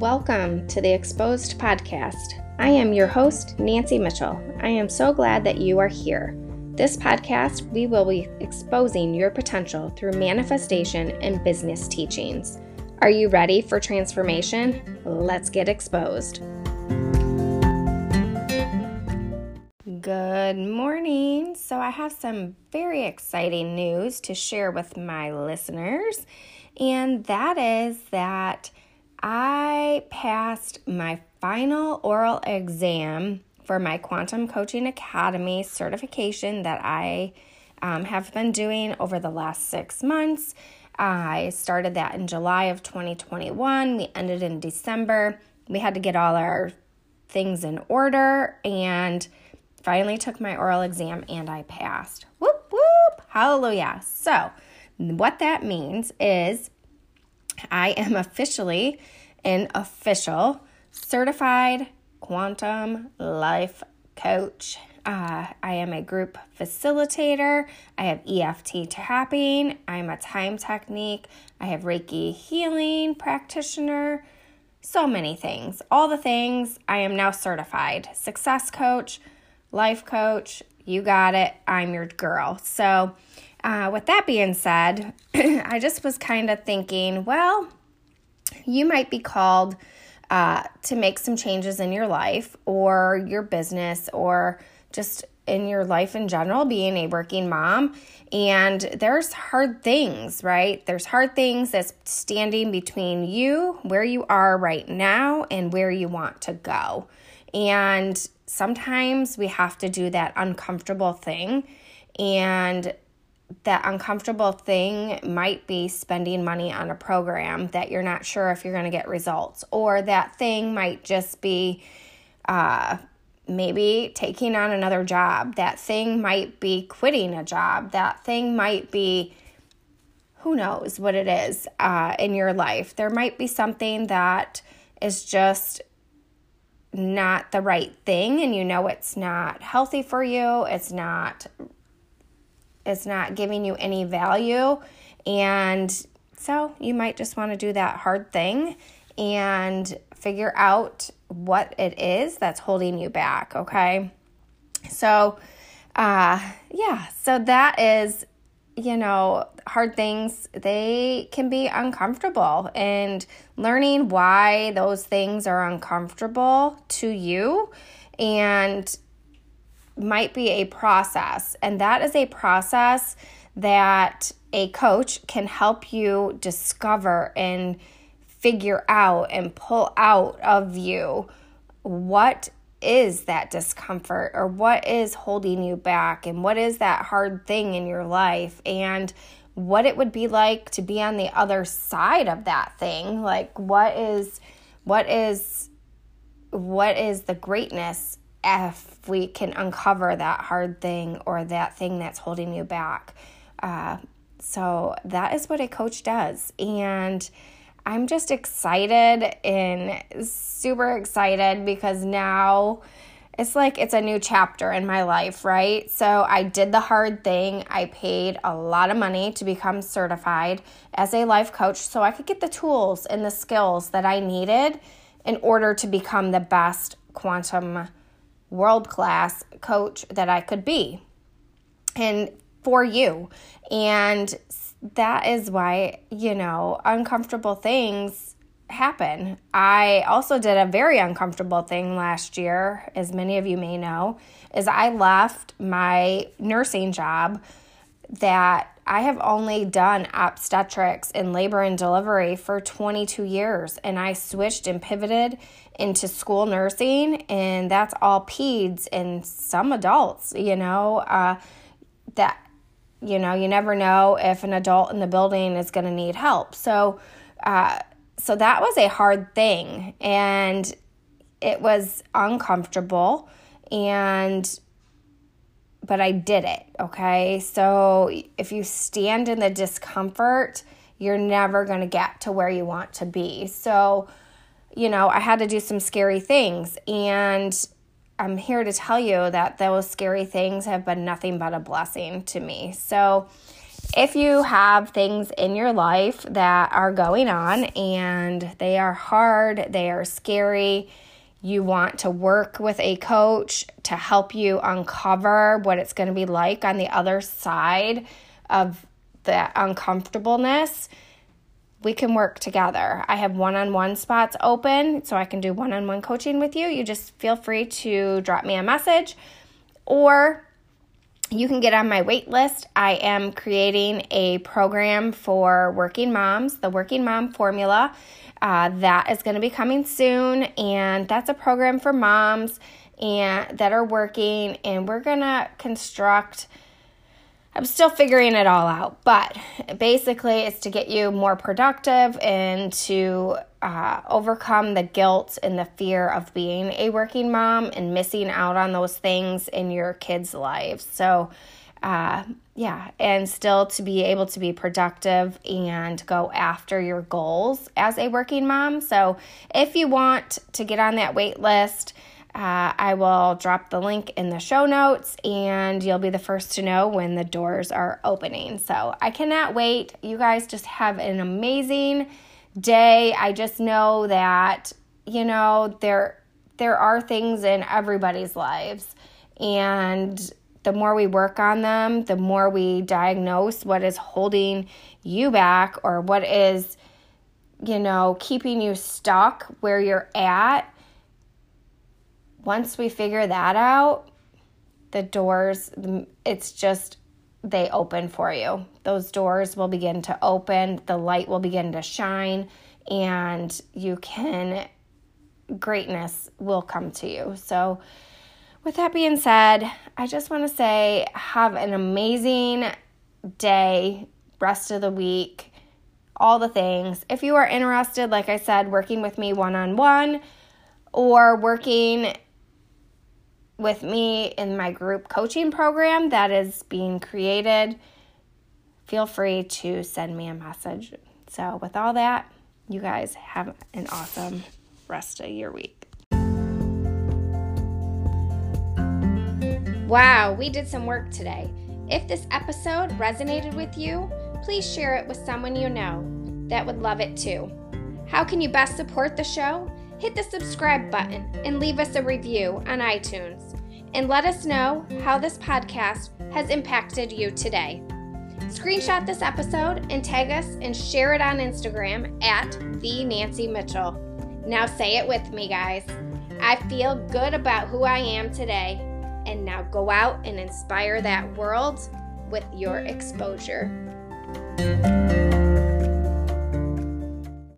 Welcome to the Exposed Podcast. I am your host, Nancy Mitchell. I am so glad that you are here. This podcast, we will be exposing your potential through manifestation and business teachings. Are you ready for transformation? Let's get exposed. Good morning. So, I have some very exciting news to share with my listeners, and that is that I passed my final oral exam for my Quantum Coaching Academy certification that I um, have been doing over the last six months. I started that in July of 2021. We ended in December. We had to get all our things in order and finally took my oral exam and I passed. Whoop, whoop, hallelujah. So, what that means is I am officially an official certified quantum life coach. Uh, I am a group facilitator. I have EFT tapping. I'm a time technique. I have Reiki healing practitioner. So many things. All the things I am now certified. Success coach, life coach. You got it. I'm your girl. So, uh, with that being said, I just was kind of thinking, well, you might be called uh, to make some changes in your life or your business or just in your life in general, being a working mom. And there's hard things, right? There's hard things that's standing between you, where you are right now, and where you want to go. And sometimes we have to do that uncomfortable thing. And that uncomfortable thing might be spending money on a program that you're not sure if you're going to get results, or that thing might just be uh, maybe taking on another job. That thing might be quitting a job. That thing might be who knows what it is uh, in your life. There might be something that is just not the right thing, and you know it's not healthy for you, it's not it's not giving you any value. And so you might just want to do that hard thing and figure out what it is that's holding you back, okay? So, uh, yeah, so that is, you know, hard things, they can be uncomfortable. And learning why those things are uncomfortable to you and might be a process, and that is a process that a coach can help you discover and figure out and pull out of you what is that discomfort or what is holding you back and what is that hard thing in your life and what it would be like to be on the other side of that thing. Like what is what is what is the greatness if we can uncover that hard thing or that thing that's holding you back. Uh, so that is what a coach does. And I'm just excited and super excited because now it's like it's a new chapter in my life, right? So I did the hard thing. I paid a lot of money to become certified as a life coach so I could get the tools and the skills that I needed in order to become the best quantum world class coach that I could be and for you. And that is why, you know, uncomfortable things happen. I also did a very uncomfortable thing last year, as many of you may know, is I left my nursing job that I have only done obstetrics and labor and delivery for 22 years, and I switched and pivoted into school nursing, and that's all peds and some adults, you know, uh, that, you know, you never know if an adult in the building is going to need help. So, uh, so that was a hard thing, and it was uncomfortable, and but I did it, okay? So if you stand in the discomfort, you're never going to get to where you want to be. So, you know, I had to do some scary things. And I'm here to tell you that those scary things have been nothing but a blessing to me. So, if you have things in your life that are going on and they are hard, they are scary, you want to work with a coach to help you uncover what it's going to be like on the other side of the uncomfortableness, we can work together. I have one on one spots open, so I can do one on one coaching with you. You just feel free to drop me a message or you can get on my wait list. I am creating a program for working moms, the Working Mom Formula. Uh, that is going to be coming soon, and that's a program for moms and that are working, and we're going to construct I'm still figuring it all out, but basically, it's to get you more productive and to uh, overcome the guilt and the fear of being a working mom and missing out on those things in your kids' lives. So, uh, yeah, and still to be able to be productive and go after your goals as a working mom. So, if you want to get on that wait list, uh, I will drop the link in the show notes and you'll be the first to know when the doors are opening. So I cannot wait. You guys just have an amazing day. I just know that, you know, there there are things in everybody's lives and the more we work on them, the more we diagnose what is holding you back or what is you know, keeping you stuck where you're at once we figure that out, the doors, it's just, they open for you. Those doors will begin to open, the light will begin to shine, and you can, greatness will come to you. So, with that being said, I just want to say have an amazing day, rest of the week, all the things. If you are interested, like I said, working with me one on one or working with me in my group coaching program that is being created, feel free to send me a message. So, with all that, you guys have an awesome rest of your week. Wow, we did some work today. If this episode resonated with you, please share it with someone you know that would love it too. How can you best support the show? Hit the subscribe button and leave us a review on iTunes and let us know how this podcast has impacted you today. Screenshot this episode and tag us and share it on Instagram at the Nancy Mitchell. Now say it with me, guys. I feel good about who I am today. And now go out and inspire that world with your exposure.